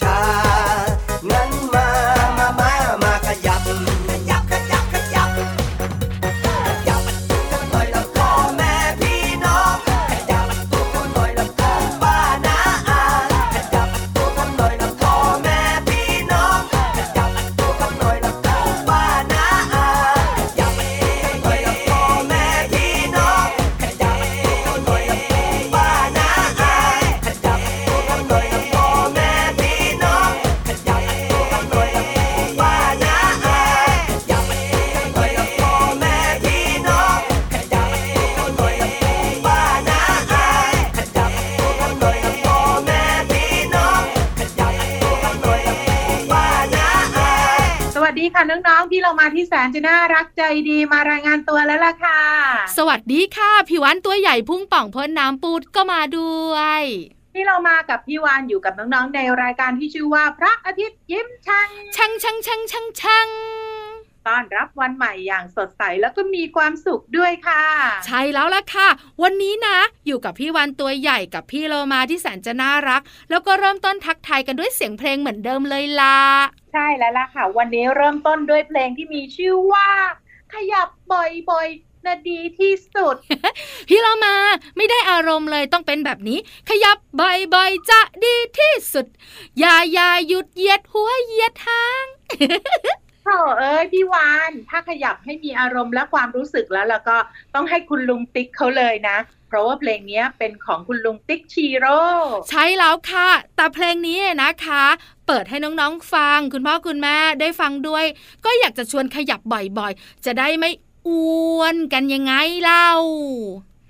ช้า นจะน่ารักใจดีมารายงานตัวแล้วล่ะค่ะ สวัสดีค่ะพี่วันตัวใหญ่พุ่งป่องพ้นน้ำปูดก็มาด้วยที่เรามากับพี่วานอยู่กับน้องๆในรายการที่ชื่อว่าพระอาทิตย์ยิ้มช่างช่างช่างช่างช่างช่าง ต้อนรับวันใหม่อย่างสดใสแล้วก็มีความสุขด้วยค่ะ ใช่แล้วล่ะค่ะ วันนี้นะ อยู่กับพี่วันตัวใหญ่กับพี่โลมาที่แสนจะน่ารัก แล้วก็เริ่มต้นทักทายกันด้วยเสียงเพลงเหมือนเดิมเลยล่ะใช่แล้วล่ะค่ะ วันนี้เริ่มต้นด้วยเพลงที่มีชื่อว่า ขยับบ่อยๆนะดีที่สุด พี่โลมาไม่ได้อารมณ์เลยต้องเป็นแบบนี้ ขยับบ่อยๆจะดีที่สุด อย่าอย่าหยุดเยียดหัวเยียดทาง โธ่เอ้ยพี่วาน ถ้าขยับให้มีอารมณ์และความรู้สึกแล้วแล้วก็ต้องให้คุณลุงติ๊กเขาเลยนะ เพราะว่าเพลงนี้เป็นของคุณลุงติ๊กชีโร่ใช่แล้วค่ะ แต่เพลงนี้นะคะเปิดให้น้องๆฟัง คุณพ่อคุณแม่ได้ฟังด้วย ก็อยากจะชวนขยับบ่อยๆ จะได้ไม่อ้วนกันยังไงเล่า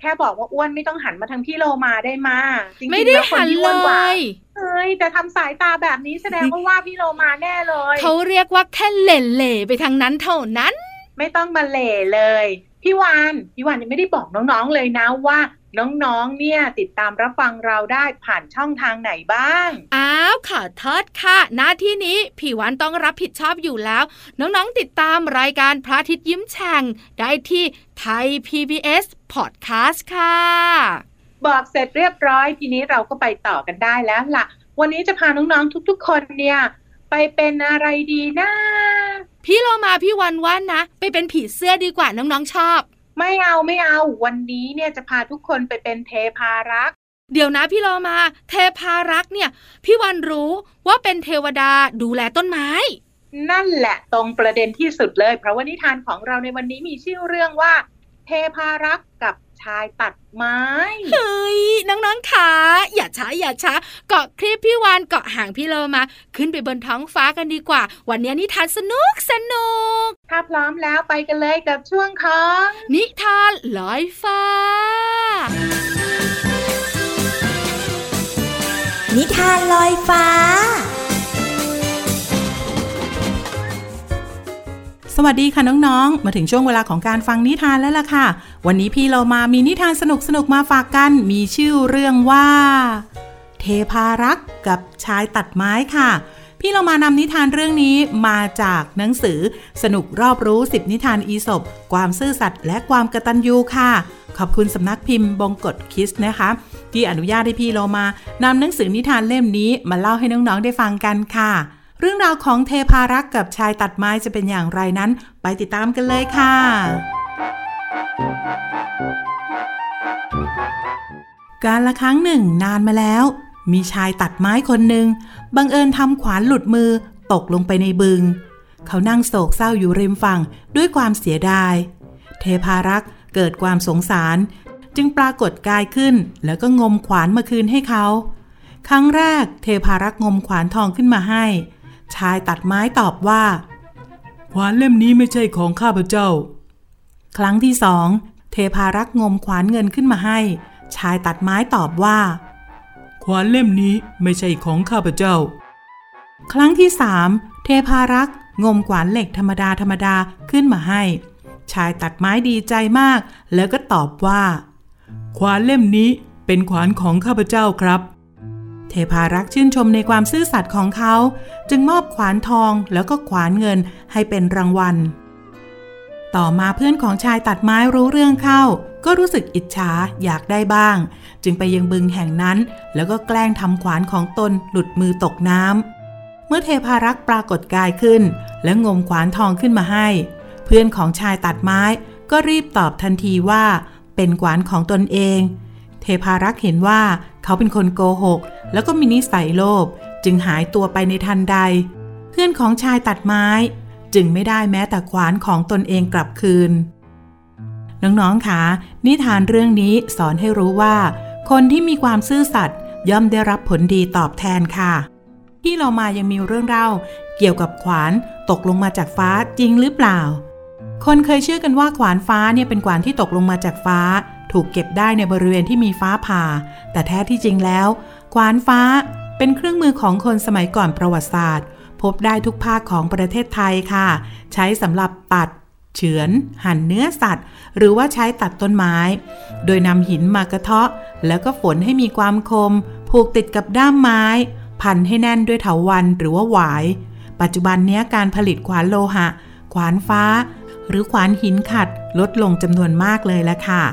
แค่บอกว่าอ้วนไม่ต้องหันมาทางพี่โลมาได้มาจริงๆไม่ได้แล้วคนหันที่เลอ้วนกว่ายเอ้ยแต่ทำสายตาแบบนี้แสดงว่าว่าพี่โลมาแน่เลย เขาเรียกว่าแค่เหล่เหล่ๆไปทางนั้นเท่านั้น ไม่ต้องมาเหล่เลยพี่วานพี่วานยังไม่ได้บอกน้องๆเลยนะว่า น้องๆ เนี่ย ติดตามรับฟังเราได้ผ่านช่องทางไหนบ้าง อ้าวขอโทษค่ะ หน้าที่นี้พี่วันต้องรับผิดชอบอยู่แล้ว น้องๆ ติดตามรายการพระอาทิตย์ยิ้มแฉ่งได้ที่ไทย PBS Podcast ค่ะ บอกเสร็จเรียบร้อยทีนี้เราก็ไปต่อกันได้แล้วล่ะ วันนี้จะพาน้องๆ ทุกๆ คนเนี่ย ไปเป็นอะไรดีนะ พี่เรามาพี่วันว่านะ ไปเป็นผีเสื้อดีกว่าน้องๆชอบ ไม่เอาไม่เอาวันนี้เนี่ยจะพาทุกคนไปเป็นเทพารักษ์เดี๋ยวนะพี่เรามา เทพารักษ์เนี่ย พี่วันรู้ว่าเป็นเทวดาดูแลต้นไม้ นั่นแหละตรงประเด็นที่สุดเลย เพราะว่านิทานของเราในวันนี้มีชื่อเรื่องว่า เทพารักษ์กับ ชายตัดไม้ เฮ้ยน้องๆขาอย่าช้าอย่าช้าเกาะคลิปพี่วานเกาะหางพี่โลมา ขึ้นไปบนท้องฟ้ากันดีกว่า วันนี้นิทานสนุกสนุก ถ้าพร้อมแล้วไปกันเลยกับช่วงของ นิทานลอยฟ้า นิทานลอยฟ้า สวัสดีค่ะน้องๆ มาถึงช่วงเวลาของการฟังนิทานแล้วล่ะค่ะ วันนี้พี่เรามามีนิทานสนุกๆมาฝากกัน มีชื่อเรื่องว่า เทพารักษ์กับชายตัดไม้ค่ะ พี่เรามานำนิทานเรื่องนี้มาจากหนังสือสนุกรอบรู้ 10 นิทานอีสบความซื่อสัตย์และความกระตัญญูค่ะ ขอบคุณสำนักพิมพ์บงกฎคิสนะคะ ที่อนุญาตให้พี่เรามานำหนังสือนิทานเล่มนี้มาเล่าให้น้องๆได้ฟังกันค่ะ เรื่องราวของเทพารักษ์กับชายตัดไม้จะเป็นอย่างไรนั้น ไปติดตามกันเลยค่ะ การละครั้งหนึ่งนานมาแล้ว มีชายตัดไม้คนหนึ่งบังเอิญทำขวานหลุดมือตกลงไปในบึง เขานั่งโศกเศร้าอยู่ริมฝั่งด้วยความเสียดาย เทพารักษ์เกิดความสงสาร จึงปรากฏกายขึ้น แล้วก็งมขวานมาคืนให้เขา ครั้งแรกเทพารักษ์งมขวานทองขึ้นมาให้ ชายตัดไม้ตอบว่าขวานเล่มนี้ไม่ใช่ของข้าพเจ้า ครั้งที่สองเทพารักษ์งมขวานเงินขึ้นมาให้ ชายตัดไม้ตอบว่า ขวานเล่มนี้ไม่ใช่ของข้าพเจ้า ครั้งที่สามเทพารักษ์งมขวานเหล็กธรรมดาธรรมดาขึ้นมาให้ ชายตัดไม้ดีใจมาก แล้วก็ตอบว่า ขวานเล่มนี้เป็นขวานของข้าพเจ้าครับ เทพารักษ์ชื่นชมในความซื่อสัตย์ของเขา จึงมอบขวานทองแล้วก็ขวานเงินให้เป็นรางวัล ต่อมาเพื่อนของชายตัดไม้รู้เรื่องเข้า ก็รู้สึกอิจฉาอยากได้บ้าง จึงไปยังบึงแห่งนั้น แล้วก็แกล้งทำขวานของตนหลุดมือตกน้ำเมื่อเทพารักษ์ปรากฏกายขึ้น และงมขวานทองขึ้นมาให้ เพื่อนของชายตัดไม้ก็รีบตอบทันทีว่า เป็นขวานของตนเอง เทพารักษ์เห็นว่าเขาเป็นคนโกหก แล้วก็มีนิสัยโลภจึงหายตัวไปในทันใด เพื่อนของชายตัดไม้ จึงไม่ได้แม้แต่ขวานของตนเองกลับคืน น้องๆคะนิทานเรื่องนี้สอนให้รู้ว่า คนที่มีความซื่อสัตย์ย่อมได้รับผลดีตอบแทนค่ะ ที่เรามายังมีเรื่องเล่า เกี่ยวกับขวานตกลงมาจากฟ้าจริงหรือเปล่า คนเคยเชื่อกันว่าขวานฟ้าเนี่ยเป็นขวานที่ตกลงมาจากฟ้า ถูกเก็บได้ในบริเวณที่มีฟ้าผ่า แต่แท้ที่จริงแล้วขวานฟ้าเป็นเครื่องมือของคนสมัยก่อนประวัติศาสตร์ พบได้ทุกภาคของประเทศไทยค่ะ ใช้สำหรับตัดเฉือน หั่นเนื้อสัตว์ หรือว่าใช้ตัดต้นไม้ โดยนำหินมากระเทาะ แล้วก็ฝนให้มีความคม ผูกติดกับด้ามไม้ พันให้แน่นด้วยเถาวันหรือว่าหวาย ปัจจุบันนี้การผลิตขวานโลหะ ขวานฟ้า หรือขวานหินขัดลดลงจำนวนมากเลยละค่ะ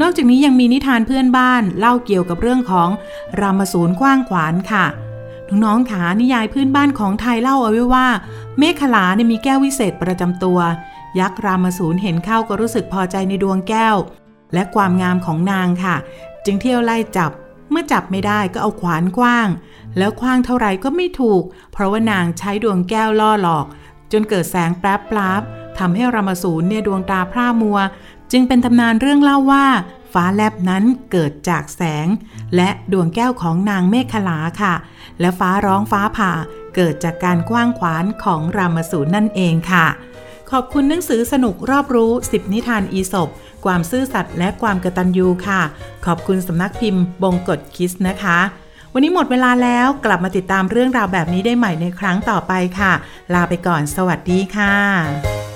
นอกจากนี้ยังมีนิทานเพื่อนบ้านเล่าเกี่ยวกับเรื่องของรามสูรกว้างขวานค่ะน้องๆขานิยายพื้นบ้านของไทยเล่าเอาไว้ว่า เมฆลาเนี่ยมีแก้ววิเศษประจำตัว ยักษ์รามสูรเห็นเข้าก็รู้สึกพอใจในดวงแก้ว และความงามของนางค่ะ จึงเที่ยวไล่จับเมื่อจับไม่ได้ก็เอาขวานกว้าง แล้วคว้างเท่าไรก็ไม่ถูก เพราะว่านางใช้ดวงแก้วล่อหลอก จนเกิดแสงแปรบปบทำให้รามสูรเนี่ยดวงตาพร่ามัว จึงเป็นตำนานเรื่องเล่าว่า ฟ้าแลบนั้นเกิดจากแสง และดวงแก้วของนางเมฆขลาค่ะ และฟ้าร้องฟ้าผ่าเกิดจากการกว้างขวานของรามสูรนั่นเองค่ะ ขอบคุณหนังสือสนุกรอบรู้ 10 นิทานอีศบความซื่อสัตย์และความกระตันยูค่ะ ขอบคุณสำนักพิมพ์ บงกฎคิสนะคะ วันนี้หมดเวลาแล้วกลับมาติดตามเรื่องราวแบบนี้ได้ใหม่ในครั้งต่อไปค่ะ ลาไปก่อน สวัสดีค่ะ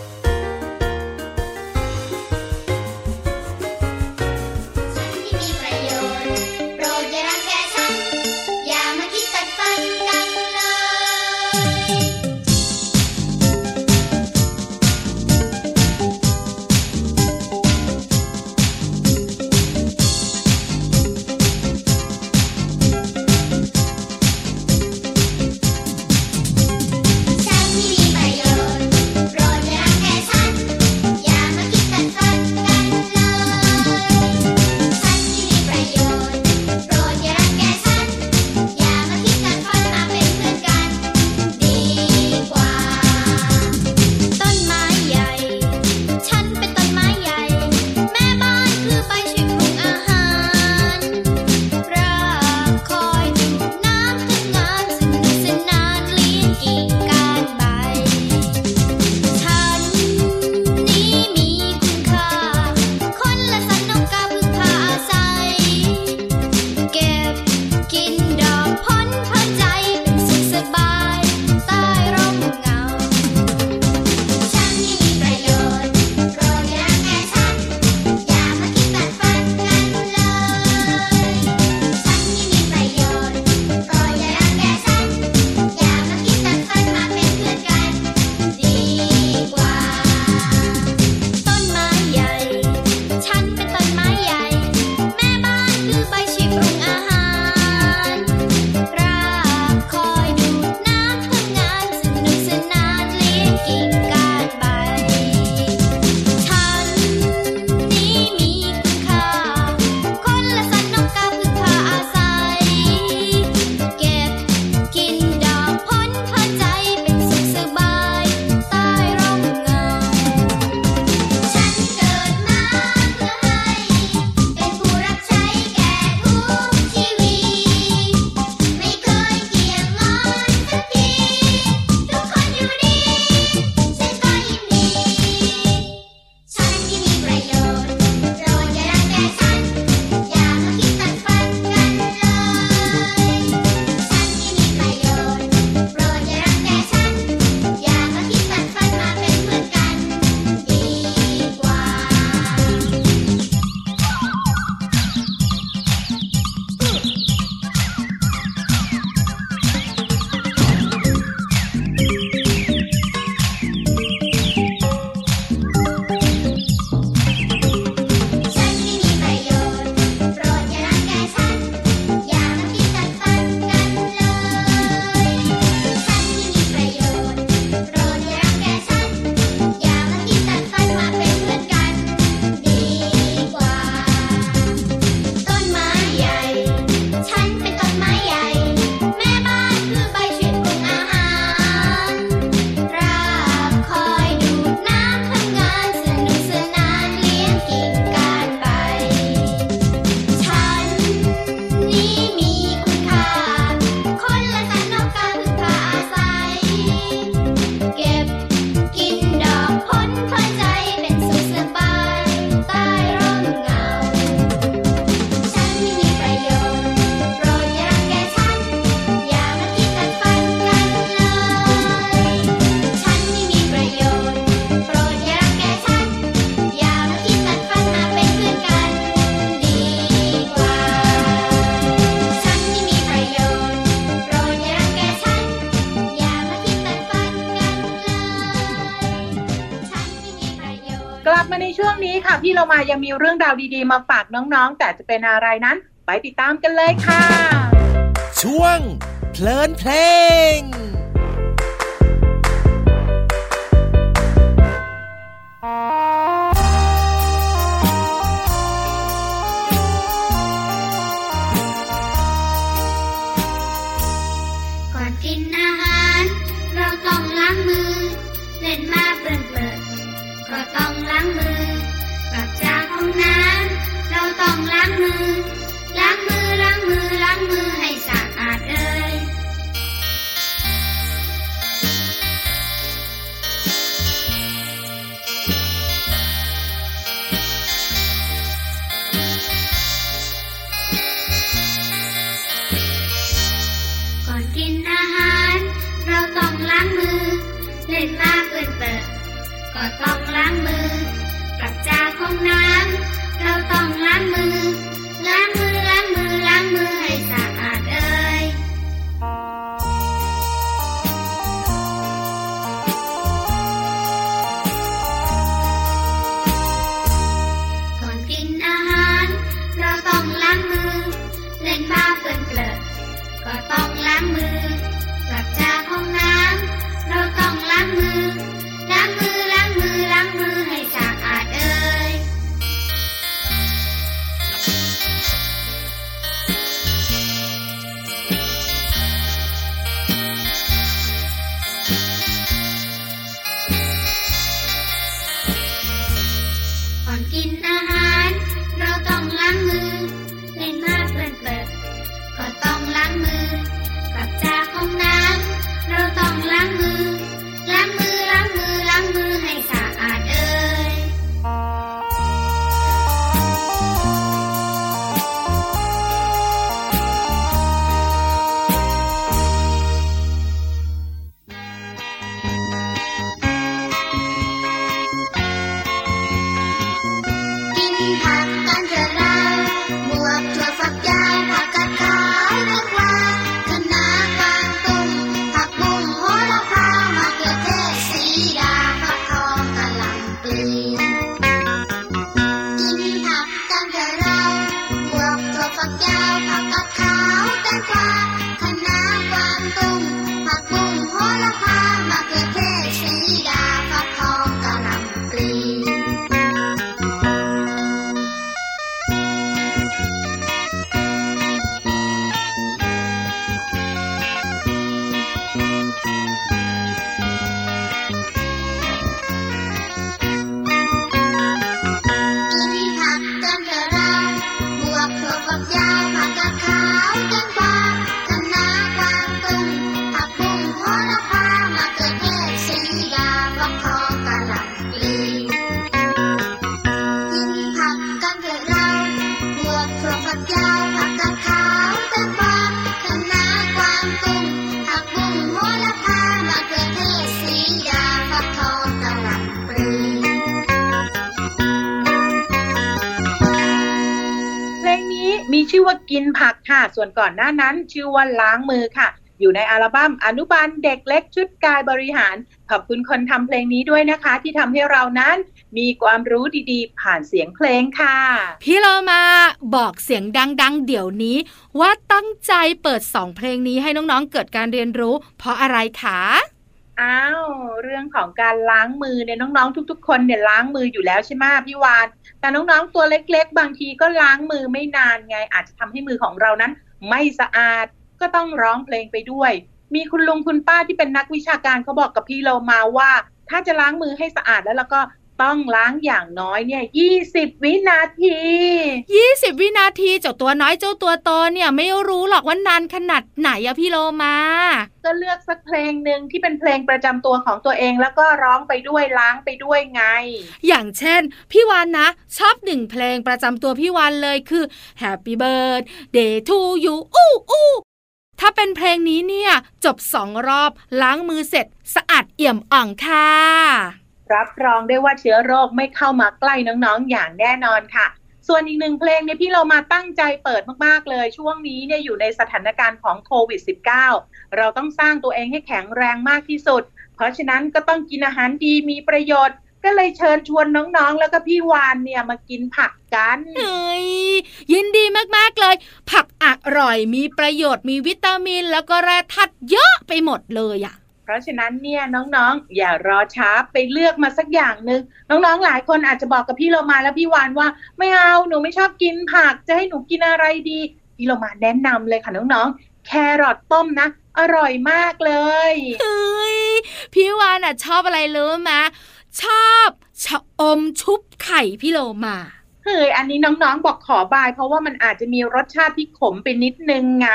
ที่เรามายังมีเรื่องราวดีๆ มาฝากน้องๆ แต่จะเป็นอะไรนั้น ไปติดตามกันเลยค่ะ ช่วง เพลินเพลงล้างมือเล่นมาเปิดเก็ต้องล้างมือ กินผักค่ะ ส่วนก่อนหน้านั้นชื่อว่าล้างมือค่ะ อยู่ในอัลบั้มอนุบาลเด็กเล็กชุดกายบริหาร ขอบคุณคนทำเพลงนี้ด้วยนะคะ ที่ทำให้เรานั้นมีความรู้ดีๆ ผ่านเสียงเพลงค่ะ พี่เรามาบอกเสียงดังๆ เดี๋ยวนี้ ว่าตั้งใจเปิดสองเพลงนี้ให้น้องๆเกิดการเรียนรู้ เพราะอะไรคะ อ้าวเรื่องของการล้างมือเนี่ยน้องๆ ทุก ๆ คนเนี่ยล้างมืออยู่แล้วใช่ไหมพี่วาน แต่น้องๆตัวเล็ก ๆ บางทีก็ล้างมือไม่นานไง อาจจะทำให้มือของเรานั้น ไม่สะอาดก็ต้องร้องเพลงไปด้วย มีคุณลุงคุณป้าที่เป็นนักวิชาการเขาบอกกับพี่เรามาว่า ถ้าจะล้างมือให้สะอาดแล้วแล้วก็ ต้องล้างอย่างน้อยเนี่ย20 วินาที 20 วินาทีเจ้าตัวน้อยเจ้าตัวโตเนี่ยไม่รู้หรอกว่านานขนาดไหนอะพี่โลมา ก็เลือกสักเพลงหนึ่งที่เป็นเพลงประจำตัวของตัวเองแล้วก็ร้องไปด้วยล้างไปด้วยไง อย่างเช่น พี่วานนะ ชอบหนึ่งเพลงประจำตัวพี่วานเลยคือ Happy Birthday to you อู้อู้ถ้าเป็นเพลงนี้เนี่ยจบสองรอบล้างมือเสร็จสะอาดเอี่ยมอ่องค่ะ รับรองได้ว่าเชื้อโรคไม่เข้ามาใกล้น้องๆ อย่างแน่นอนค่ะ ส่วนอีกหนึ่งเพลงเนี่ยพี่เรามาตั้งใจเปิดมากๆเลย ช่วงนี้เนี่ยอยู่ในสถานการณ์ของโควิด -19 เราต้องสร้างตัวเองให้แข็งแรงมากที่สุด เพราะฉะนั้นก็ต้องกินอาหารดีมีประโยชน์ก็เลยเชิญชวนน้องๆ แล้วก็พี่วานเนี่ยมากินผักกันเฮ้ยยินดีมากๆเลย ผักอร่อยมีประโยชน์มีวิตามิน แล้วก็แร่ธาตุเยอะไปหมดเลยอะ เพราะฉะนั้นเนี่ยน้องๆ อย่ารอช้าไปเลือกมาสักอย่างหนึ่งน้องๆหลายคนอาจจะบอกกับพี่โลมาและพี่วานว่า ไม่เอาหนูไม่ชอบกินผักจะให้หนูกินอะไรดี พี่โลมาแนะนำเลยค่ะน้องๆ แครอทต้มนะอร่อยมากเลยเฮ้ยพี่วานอะชอบอะไรรู้ไหมชอบชะอมชุบไข่พี่โลมาเฮ้ยอันนี้น้องๆ บอกขอบาย เพราะว่ามันอาจจะมีรสชาติที่ขมไปนิดนึงไง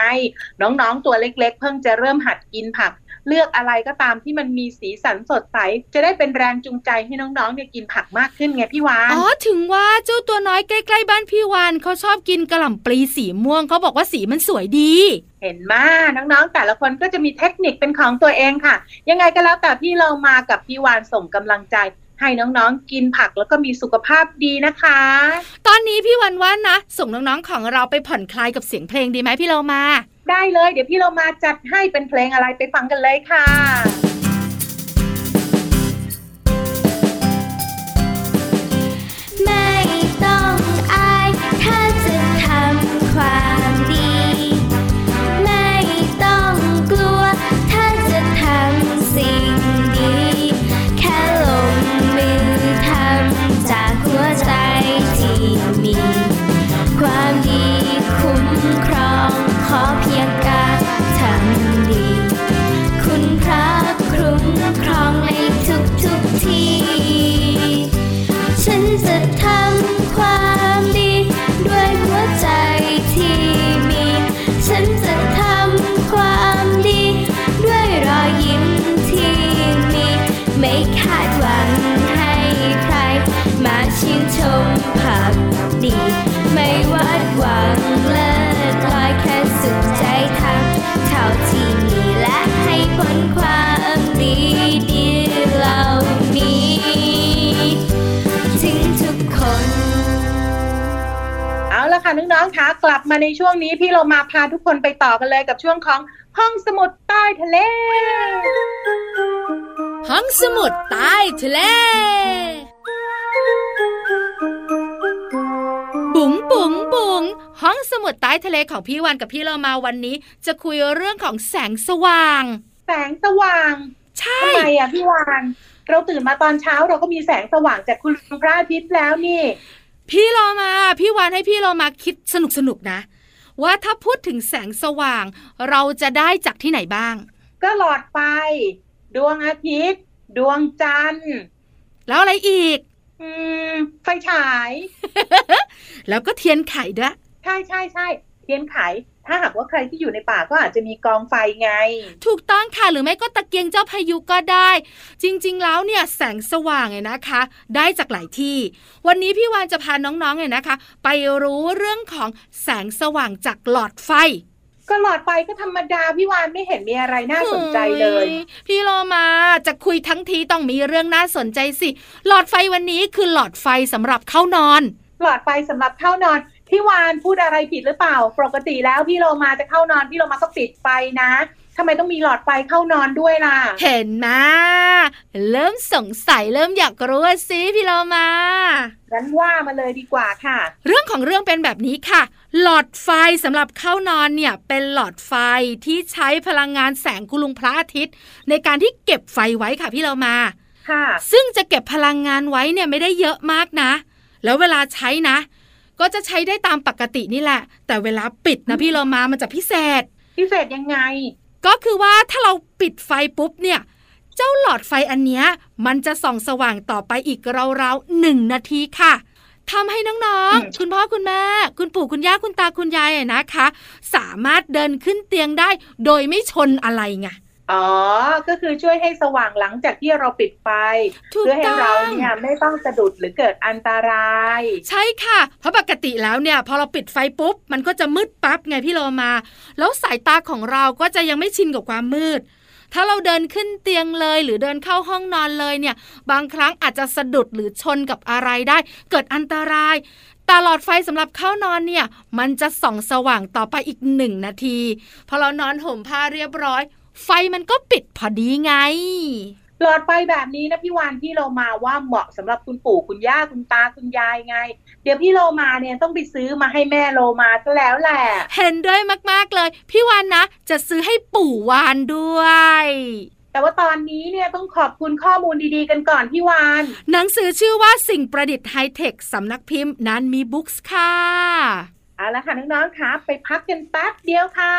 น้องๆ ตัวเล็กๆ เพิ่งจะเริ่มหัดกินผัก เลือกอะไรก็ตามที่มันมีสีสันสดใส จะได้เป็นแรงจูงใจให้น้องๆเนี่ยกินผักมากขึ้นไงพี่วาน อ๋อ ถึงว่าเจ้าตัวน้อยใกล้ๆบ้านพี่วานเขาชอบกินกระหล่ำปลีสีม่วงเขาบอกว่าสีมันสวยดี เห็นมาน้องๆ แต่ละคนก็จะมีเทคนิคเป็นของตัวเองค่ะ ยังไงก็แล้วแต่พี่เรามากับพี่วานส่งกำลังใจให้น้องๆ กินผักแล้วก็มีสุขภาพดีนะคะ ตอนนี้พี่วันว่านะ ส่งน้องๆของเราไปผ่อนคลายกับเสียงเพลงดีไหมพี่เรามา ได้เลย เดี๋ยวพี่เรามาจัดให้เป็นเพลงอะไรไปฟังกันเลยค่ะ กลับมาในช่วงนี้พี่เรามาพาทุกคนไปต่อกันเลยกับช่วงของห้องสมุดใต้ทะเล ห้องสมุดใต้ทะเล บุ๋งบุ๋งบุ๋งห้องสมุดใต้ทะเลของพี่วันกับพี่เรามาวันนี้ จะคุยเรื่องของแสงสว่าง แสงสว่างใช่ทำไมอะพี่วานเราตื่นมาตอนเช้าเราก็มีแสงสว่างจากคุณพระอาทิตย์แล้วนี่ พี่เรามาพี่วันให้พี่เรามาคิดสนุกสนุกๆนะ ว่าถ้าพูดถึงแสงสว่าง เราจะได้จากที่ไหนบ้าง ก็หลอดไฟดวงอาทิตย์ ดวงจันทร์ แล้วอะไรอีก อืม ไฟฉาย แล้วก็เทียนไขด้วย ใช่ใช่ใช่เทียนไข ถ้าหากว่าใครที่อยู่ในป่าก็อาจจะมีกองไฟไง ถูกต้องค่ะหรือไม่ก็ตะเกียงเจ้าพายุก็ได้ จริงๆแล้วเนี่ยแสงสว่างเนี่ยนะคะ ได้จากหลายที่ วันนี้พี่วานจะพาน้องๆเนี่ยนะคะ ไปรู้เรื่องของแสงสว่างจากหลอดไฟก็หลอดไฟก็ธรรมดาพี่วานไม่เห็นมีอะไรน่าสนใจเลยฮ้พี่โลมาจะคุยทั้งทีต้องมีเรื่องน่าสนใจสิ หลอดไฟวันนี้คือหลอดไฟสำหรับเข้านอน หลอดไฟสำหรับเข้านอน พี่วานพูดอะไรผิดหรือเปล่า ปกติแล้วพี่โลมาจะเข้านอนพี่โลมาก็ปิดไฟนะทำไมต้องมีหลอดไฟเข้านอนด้วยล่ะ เห็นมาเริ่มสงสัยเริ่มอยากรู้อะสิพี่โลมางั้นว่ามาเลยดีกว่าค่ะ เรื่องของเรื่องเป็นแบบนี้ค่ะ หลอดไฟสำหรับเข้านอนเนี่ยเป็นหลอดไฟที่ใช้พลังงานแสงกุลุงพระอาทิตย์ ในการที่เก็บไฟไว้ค่ะพี่เรามาค่ะ ซึ่งจะเก็บพลังงานไว้เนี่ยไม่ได้เยอะมากนะ แล้วเวลาใช้นะ ก็จะใช้ได้ตามปกตินี่แหละ แต่เวลาปิดนะพี่เรามามันจะพิเศษ พิเศษยังไง ก็คือว่าถ้าเราปิดไฟปุ๊บเนี่ย เจ้าหลอดไฟอันเนี้ยมันจะส่องสว่างต่อไปอีกราวๆหนึ่งนาทีค่ะทำให้น้องอืมๆคุณพ่อคุณแม่ คุณปู่คุณย่าคุณตาคุณยายอะนะคะ สามารถเดินขึ้นเตียงได้ โดยไม่ชนอะไรไง อ๋อ ก็คือช่วยให้สว่างหลังจากที่เราปิดไฟถูกเพื่อให้ต้องเราเนี่ยไม่ต้องสะดุดหรือเกิดอันตราย ใช่ค่ะ เพราะปกติแล้วเนี่ย พอเราปิดไฟปุ๊บ มันก็จะมืดปั๊บไงพี่โลมา แล้วสายตาของเราก็จะยังไม่ชินกับความมืด ถ้าเราเดินขึ้นเตียงเลย หรือเดินเข้าห้องนอนเลยเนี่ย บางครั้งอาจจะสะดุดหรือชนกับอะไรได้ เกิดอันตรายแต่หลอดไฟสำหรับเข้านอนเนี่ย มันจะส่องสว่างต่อไปอีกหนึ่งนาที พอเรานอนห่มผ้าเรียบร้อย ไฟมันก็ปิดพอดีไง หลอดไฟแบบนี้นะพี่วานพี่เรามาว่าเหมาะสำหรับคุณปู่คุณย่าคุณตาคุณยายไง เดี๋ยวพี่โลมาเนี่ยต้องไปซื้อมาให้แม่โลมาซะแล้วแหละเห็นด้วยมากๆเลย พี่วานนะ จะซื้อให้ปู่วานด้วยแต่ว่าตอนนี้เนี่ยต้องขอบคุณข้อมูลดีๆกันก่อนพี่วาน หนังสือชื่อว่าสิ่งประดิษฐ์ไฮเทคสำนักพิมพ์นั้นมีบุ๊กส์ค่ะ เอาละค่ะน้องๆคะไปพักกันแป๊บเดียวค่ะ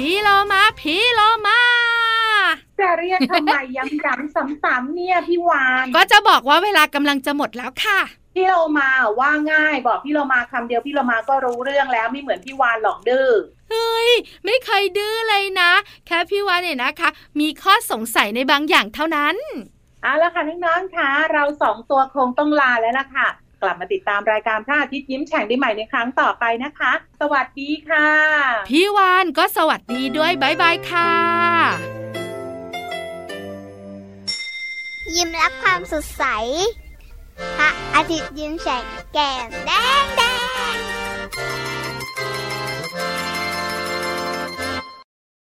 พี่โลมาพี่โลมาจะเรียกทำไมย้ำๆซ้ำๆเนี่ยพี่วานก็จะบอกว่าเวลากำลังจะหมดแล้วค่ะพี่เรามาว่าง่ายบอกพี่เรามาคำเดียวพี่เรามาก็รู้เรื่องแล้วไม่เหมือนพี่วานหลอกดื้อเฮ้ยไม่เคยดื้อเลยนะ แค่พี่วานเนี่ยนะคะ มีข้อสงสัยในบางอย่างเท่านั้นเอาละค่ะน้องๆค่ะเราสองตัวคงต้องลาแล้วล่ะค่ะก ลับมาติดตามรายการพระอาทิตย์ยิ้มแฉ่งได้ใหม่ในครั้งต่อไปนะคะ สวัสดีค่ะ พี่วานก็สวัสดีด้วยบายบายค่ะ ยิ้มรับความสดใสพระอาทิตย์ยิ้มแฉกแก้มแดงแดง